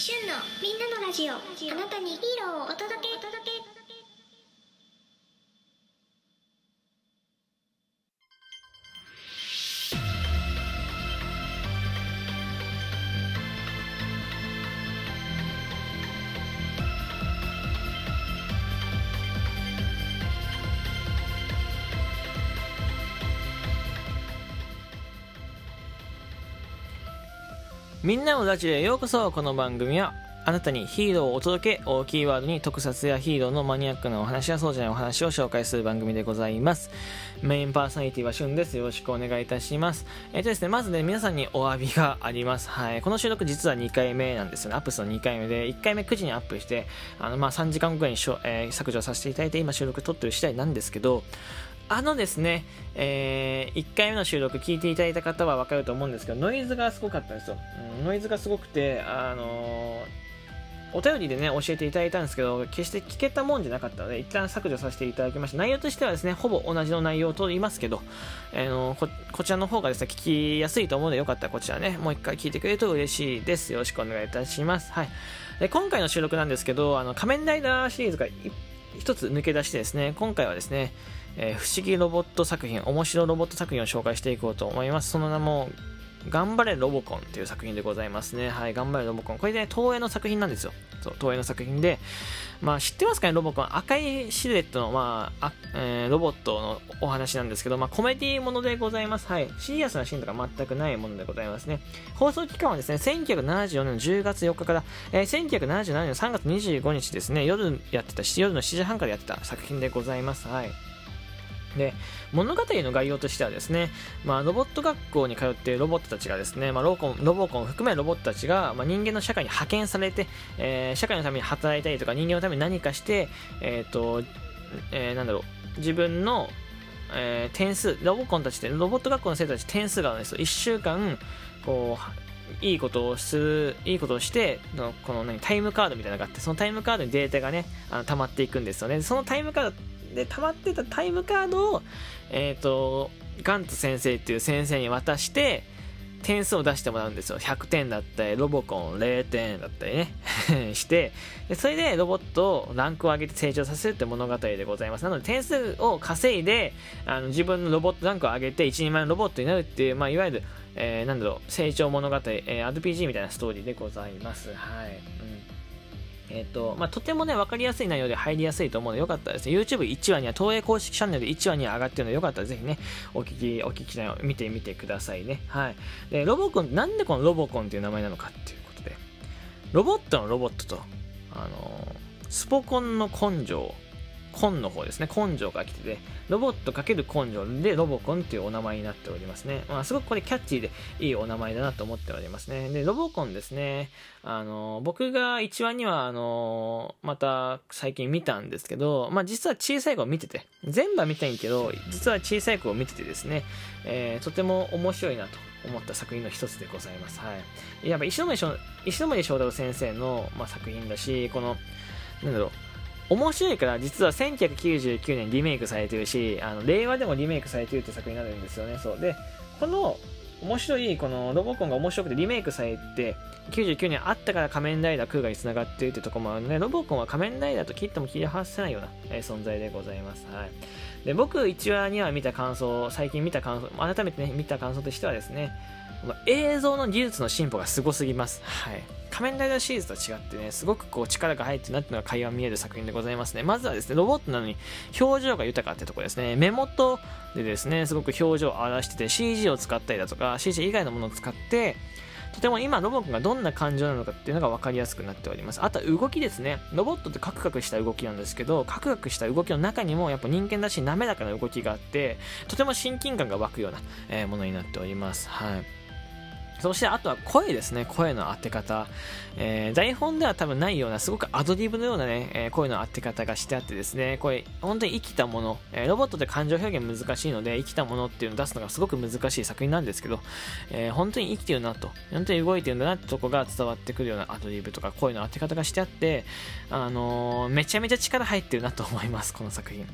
旬のみんなのラジオ。あなたにヒーローをお届け。みんなのラジオへようこそ。この番組はあなたにヒーローをお届け。をキーワードに特撮やヒーローのマニアックなお話やそうじゃないお話を紹介する番組でございます。メインパーソナリティはしゅんです。よろしくお願いいたします。えっ、とですねまずね皆さんにお詫びがあります。はい。この収録実は2回目なんですよね。アップするの2回目で1回目9時にアップしてあのまあ3時間後ぐらいにしょ、えー削除させていただいて今収録撮ってる次第なんですけどあのですね、えー1回目の収録聞いていただいた方はわかると思うんですけど、ノイズがすごかったんですよ。うんノイズがすごくて、あのーお便りでね、教えていただいたんですけど、決して聞けたもんじゃなかったので、一旦削除させていただきました。内容としてはですね、ほぼ同じの内容と言いますけど、あのここちらの方がですね、聞きやすいと思うので、よかったらこちらね、もう一回聞いてくれると嬉しいです。よろしくお願いいたします。はい。で今回の収録なんですけど、あの、仮面ライダーシリーズがい一つ抜け出してですね、今回はですね、えー不思議ロボット作品、面白ロボット作品を紹介していこうと思います。その名も、頑張れロボコンという作品でございますね。はい、頑張れロボコン。これね、東映の作品なんですよ。そう、東映の作品で、まあ知ってますかね、ロボコン。赤いシルエットの、まあ、あえーロボットのお話なんですけど、まあコメディーものでございます。はい。シリアスなシーンとか全くないものでございますね。放送期間はですね、1974年の10月4日から、えー1977年の3月25日ですね、夜やってた、夜の7時半からやってた作品でございます。はい。で物語の概要としてはですね、まあ、ロボット学校に通っているロボットたちがですね、まあ、ロボコンロボコンを含めロボットたちが、まあ、人間の社会に派遣されて、えー社会のために働いたりとか人間のために何かして、えーとえーなんだろう自分の、えー点数ロボコンたちってロボット学校の生徒たち点数があるんですよ。1週間こういいことをするいいことをしてこの何タイムカードみたいなのがあってそのタイムカードにデータがねあの溜まっていくんですよね。そのタイムカードで溜まってたタイムカードをえっ、とガンツ先生っていう先生に渡して点数を出してもらうんですよ。100点だったりロボコン0点だったりね。してでそれでロボットをランクを上げて成長させるって物語でございます。なので点数を稼いであの自分のロボットランクを上げて一人前のロボットになるっていう、まあ、いわゆる、えーなんだろう成長物語、えー RPG みたいなストーリーでございます。はい、うん。えっ、と、まあ、とてもね、わかりやすい内容で入りやすいと思うので、よかったですね、YouTube1 話には、東映公式チャンネルで1話には上がってるので、よかったらぜひね、お聞き、お聞きな見てみてくださいね。はい。で、ロボコン、なんでこのロボコンっていう名前なのかっていうことで、ロボットのロボットと、あのースポコンの根性、根の方ですね、根性が来てて、ロボット×根性でロボコンっていうお名前になっておりますね。まあ、すごくこれキャッチーでいいお名前だなと思っておりますね。で、ロボコンですね。あの、僕が1話には、あの、また最近見たんですけど、まあ実は小さい子を見てて、全部は見たいんけど、実は小さい子を見ててですね、えーとても面白いなと思った作品の一つでございます。はい。やっぱ石森章石森章太郎先生の、まあ、作品だし、この、なんだろう、面白いから実は1999年リメイクされてるしあの令和でもリメイクされてるって作品になるんですよね。そう。でこの面白いこのロボコンが面白くてリメイクされて99年あったから仮面ライダークーガに繋がってるってとこもあるのでロボコンは仮面ライダーと切っても切り離せないような、え存在でございます。はい。で僕1話には見た感想最近見た感想改めてね見た感想としてはですねこの映像の技術の進歩がすごすぎますはい仮面ライダーシリーズと違ってね、すごくこう力が入ってるなっていうのが会話見える作品でございますね。まずはですね、ロボットなのに表情が豊かってところですね。目元でですね、すごく表情を表してて CG を使ったりだとか、CG 以外のものを使って、とても今ロボコンがどんな感情なのかっていうのが分かりやすくなっております。あとは動きですね。ロボットってカクカクした動きなんですけど、カクカクした動きの中にもやっぱ人間らしい滑らかな動きがあって、とても親近感が湧くような、えーものになっております。はい。そしてあとは声ですね、声の当て方。えー台本では多分ないような、すごくアドリブのようなね、えー声の当て方がしてあってですね、これ、本当に生きたもの、えーロボットで感情表現難しいので、生きたものっていうのを出すのがすごく難しい作品なんですけど、え本当に生きてるなと、本当に動いてるんだなってとこが伝わってくるようなアドリブとか声の当て方がしてあって、あのめちゃめちゃ力入ってるなと思います、この作品。うん。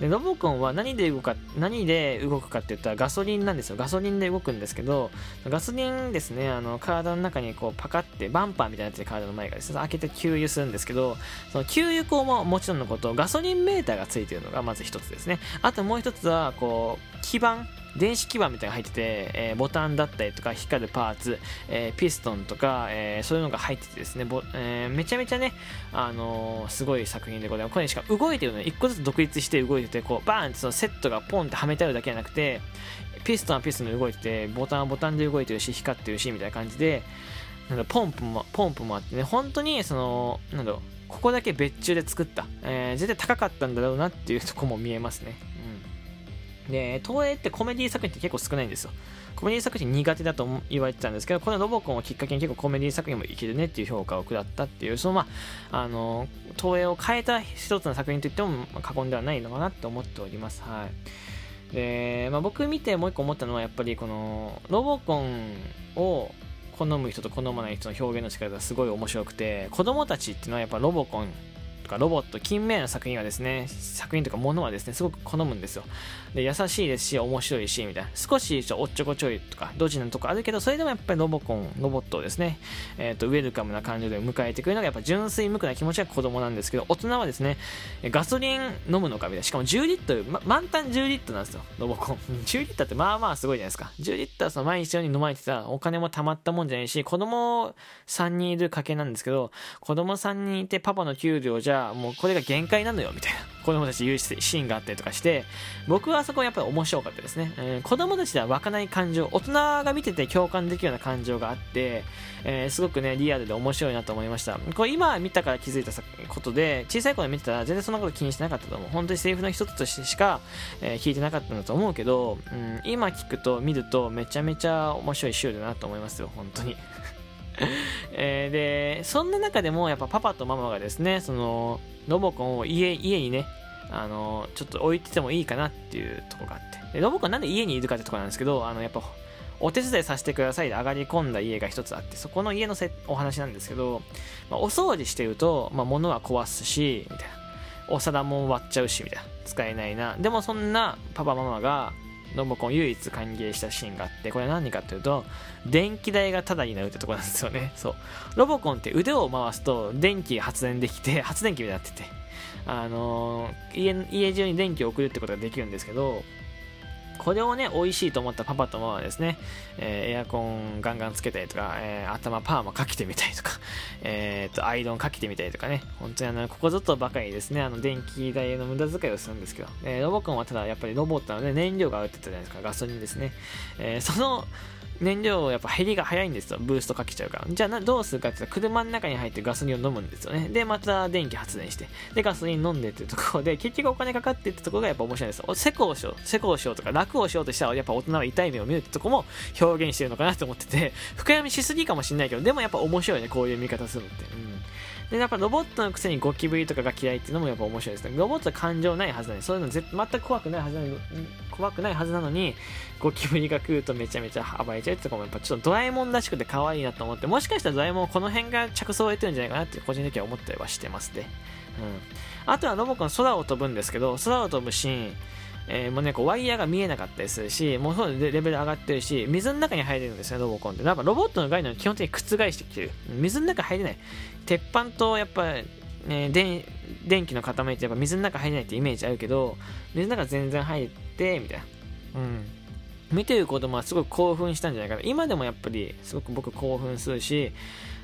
でロボコンは何で動くか何で動くかって言ったらガソリンなんですよ。ガソリンで動くんですけどガソリンですねあの体の中にこうパカってバンパーみたいなやつで体の前がですね開けて給油するんですけどその給油口ももちろんのことガソリンメーターがついてるのがまず一つですね。あともう一つはこう基板。電子基板みたいなのが入ってて、えー、ボタンだったりとか光るパーツ、えー、ピストンとか、えー、そういうのが入っててですね、えめちゃめちゃね、あのすごい作品でございます。これしか動いてるの一個ずつ独立して動いてて、こうバーンってそのセットがポンってはめてあるだけじゃなくて、ピストンはピストンで動いてて、ボタンはボタンで動いてるし、光ってるし、みたいな感じで、なんだポンプも、ポンプもあってね、本当にその、なんだろう、ここだけ別注で作った、えー、絶対高かったんだろうなっていうとこも見えますね。で、東映ってコメディ作品って結構少ないんですよ。コメディ作品苦手だと言われてたんですけど、このロボコンをきっかけに結構コメディ作品もいけるねっていう評価を下ったっていう、そのまあ、あの、東映を変えた一つの作品といっても過言ではないのかなって思っております。はい。で、まあ、僕見てもう一個思ったのはやっぱりこのロボコンを好む人と好まない人の表現の仕方がすごい面白くて子供たちっていうのはやっぱロボコンとかロボット、近未来の作品はですね、作品とかものはですね、すごく好むんですよ。で、優しいですし、面白いし、みたいな。少しおっちょこちょいとか、ドジなとこあるけど、それでもやっぱりロボコン、ロボットをですね、えっ、ー、と、ウェルカムな感情で迎えてくれるのが、やっぱ純粋無垢な気持ちが子供なんですけど、大人はですね、ガソリン飲むのかみたいな。しかも10リットル、ま、満タン10リットルなんですよ、ロボコン。10リットルってまあまあすごいじゃないですか。10リットルその毎日に飲まれてたお金も貯まったもんじゃないし、子供3人いる家系なんですけど、子供3人いてパパの給料じゃ、もうこれが限界なのよ、みたいな。子供たち言うシーンがあったりとかして、僕はそこやっぱり面白かったですね。えー、子供たちでは湧かない感情、大人が見てて共感できるような感情があって、えー、すごくね、リアルで面白いなと思いました。これ今見たから気づいたことで、小さい頃見てたら全然そんなこと気にしてなかったと思う。本当にセリフの一つとしてしか、えー、聞いてなかったんだと思うけど、うん、今聞くと見るとめちゃめちゃ面白いシュールだなと思いますよ、本当に。えー、で、そんな中でもやっぱパパとママがですね、その、ロボコンを家家にね、あの、ちょっと置いててもいいかなっていうとこがあって。でロボコンなんで家にいるかってとこなんですけど、あの、やっぱ、お手伝いさせてくださいで上がり込んだ家が一つあって、そこの家のせお話なんですけど、まあ、お掃除してると、まあ、物は壊すし、みたいな。お皿も割っちゃうし、みたいな。使えないな。でもそんなパパママが、ロボコン唯一歓迎したシーンがあって、これ何かっていうと、電気代がタダになるってとこなんですよね。そう。ロボコンって腕を回すと電気発電できて、発電機になってて、あのー、家、家中に電気を送るってことができるんですけど、これをね、美味しいと思ったパパとママはですね、えー、エアコンガンガンつけたりとか、えー、頭パーマかけてみたりとか、えー、と、アイロンかけてみたりとかね、本当にあの、ここぞとばかりですね、あの、電気代の無駄遣いをするんですけど、えー、ロボコンはただやっぱりロボットなので燃料が売ってたじゃないですか、ガソリンですね。えー、その、燃料やっぱ減りが早いんですよ。ブーストかけちゃうから。じゃあどうするかって言ったら車の中に入ってガソリンを飲むんですよね。で、また電気発電して。で、ガソリン飲んでっていうところで、結局お金かかってってところがやっぱ面白いんですよ。セコをしよう、セコをしようとか楽をしようとしたらやっぱ大人は痛い目を見るってとこも表現してるのかなと思ってて、深読みしすぎかもしんないけど、でもやっぱ面白いね、こういう見方するのって。うんで、やっぱロボットのくせにゴキブリとかが嫌いっていうのもやっぱ面白いですね。ロボットは感情ないはずなのに、そういうの全く怖くないはずなのに、怖くないはずなのに、ゴキブリが食うとめちゃめちゃ暴れちゃうってとこもやっぱちょっとドラえもんらしくて可愛いなと思って、もしかしたらドラえもんこの辺が着想を得てるんじゃないかなって個人的には思ったりはしてますね。うん。あとはロボコン空を飛ぶんですけど、空を飛ぶシーン、えー、もうね、こうワイヤーが見えなかったりするし、もうそうレベル上がってるし、水の中に入れるんですね、ロボコンって。なんかロボットの概念を基本的に覆してきてる。水の中入れない。鉄板とやっぱ、ね、電電気の塊ってやっぱ水の中入れないってイメージあるけど、水の中全然入って、みたいな。うん。見てる子供はすごく興奮したんじゃないかな。今でもやっぱりすごく僕興奮するし、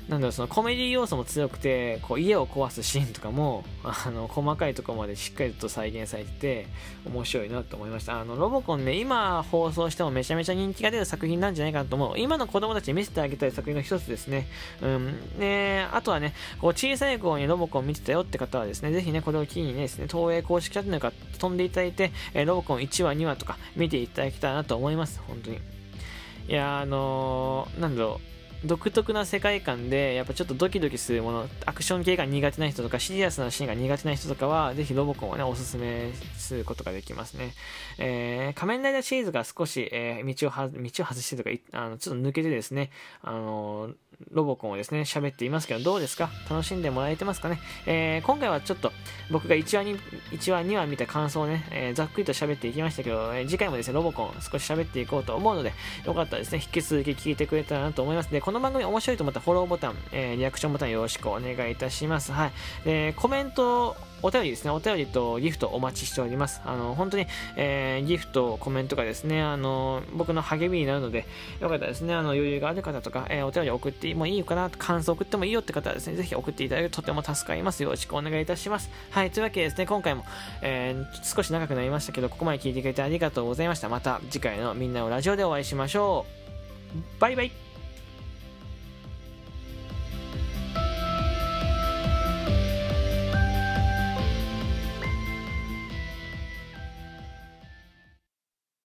なんだろ、そのコメディ要素も強くて、こう家を壊すシーンとかも、あの、細かいところまでしっかりと再現されてて、面白いなと思いました。あの、ロボコンね、今放送してもめちゃめちゃ人気が出る作品なんじゃないかなと思う。今の子供たちに見せてあげたい作品の一つですね。うん。で、あとはね、こう小さい頃にロボコン見てたよって方はですね、ぜひね、これを機にね、ですね、東映公式チャンネルから飛んでいただいて、えロボコン1話、2話とか見ていただきたいなと思います。本当に。いやあのー、なんだろう。独特な世界観で、やっぱちょっとドキドキするもの、アクション系が苦手な人とか、シリアスなシーンが苦手な人とかは、ぜひロボコンをね、おすすめすることができますね。えー、仮面ライダーシリーズが少し、えー、道をは、道を外してとか、あの、ちょっと抜けてですね、あのー、ロボコンをですね、喋っていますけど、どうですか？楽しんでもらえてますかね？えー、今回はちょっと、僕が1話に、1話、2話見た感想をね、えー、ざっくりと喋っていきましたけど、えー、次回もですね、ロボコン少し喋っていこうと思うので、よかったらですね、引き続き聞いてくれたらなと思います。で、この番組面白いと思ったらフォローボタン、えー、リアクションボタンよろしくお願いいたします。はい。で、コメント、お便りですね、お便りとギフトお待ちしております。あの、本当に、えー、ギフト、コメントがですね、あの、僕の励みになるので、よかったですね、あの、余裕がある方とか、えー、お便り送ってもいいかな、感想送ってもいいよって方はですね、ぜひ送っていただけるととても助かります。よろしくお願いいたします。はい、というわけでですね、今回も、えー、少し長くなりましたけど、ここまで聞いてくれてありがとうございました。また次回のみんなのラジオでお会いしましょう。バイバイ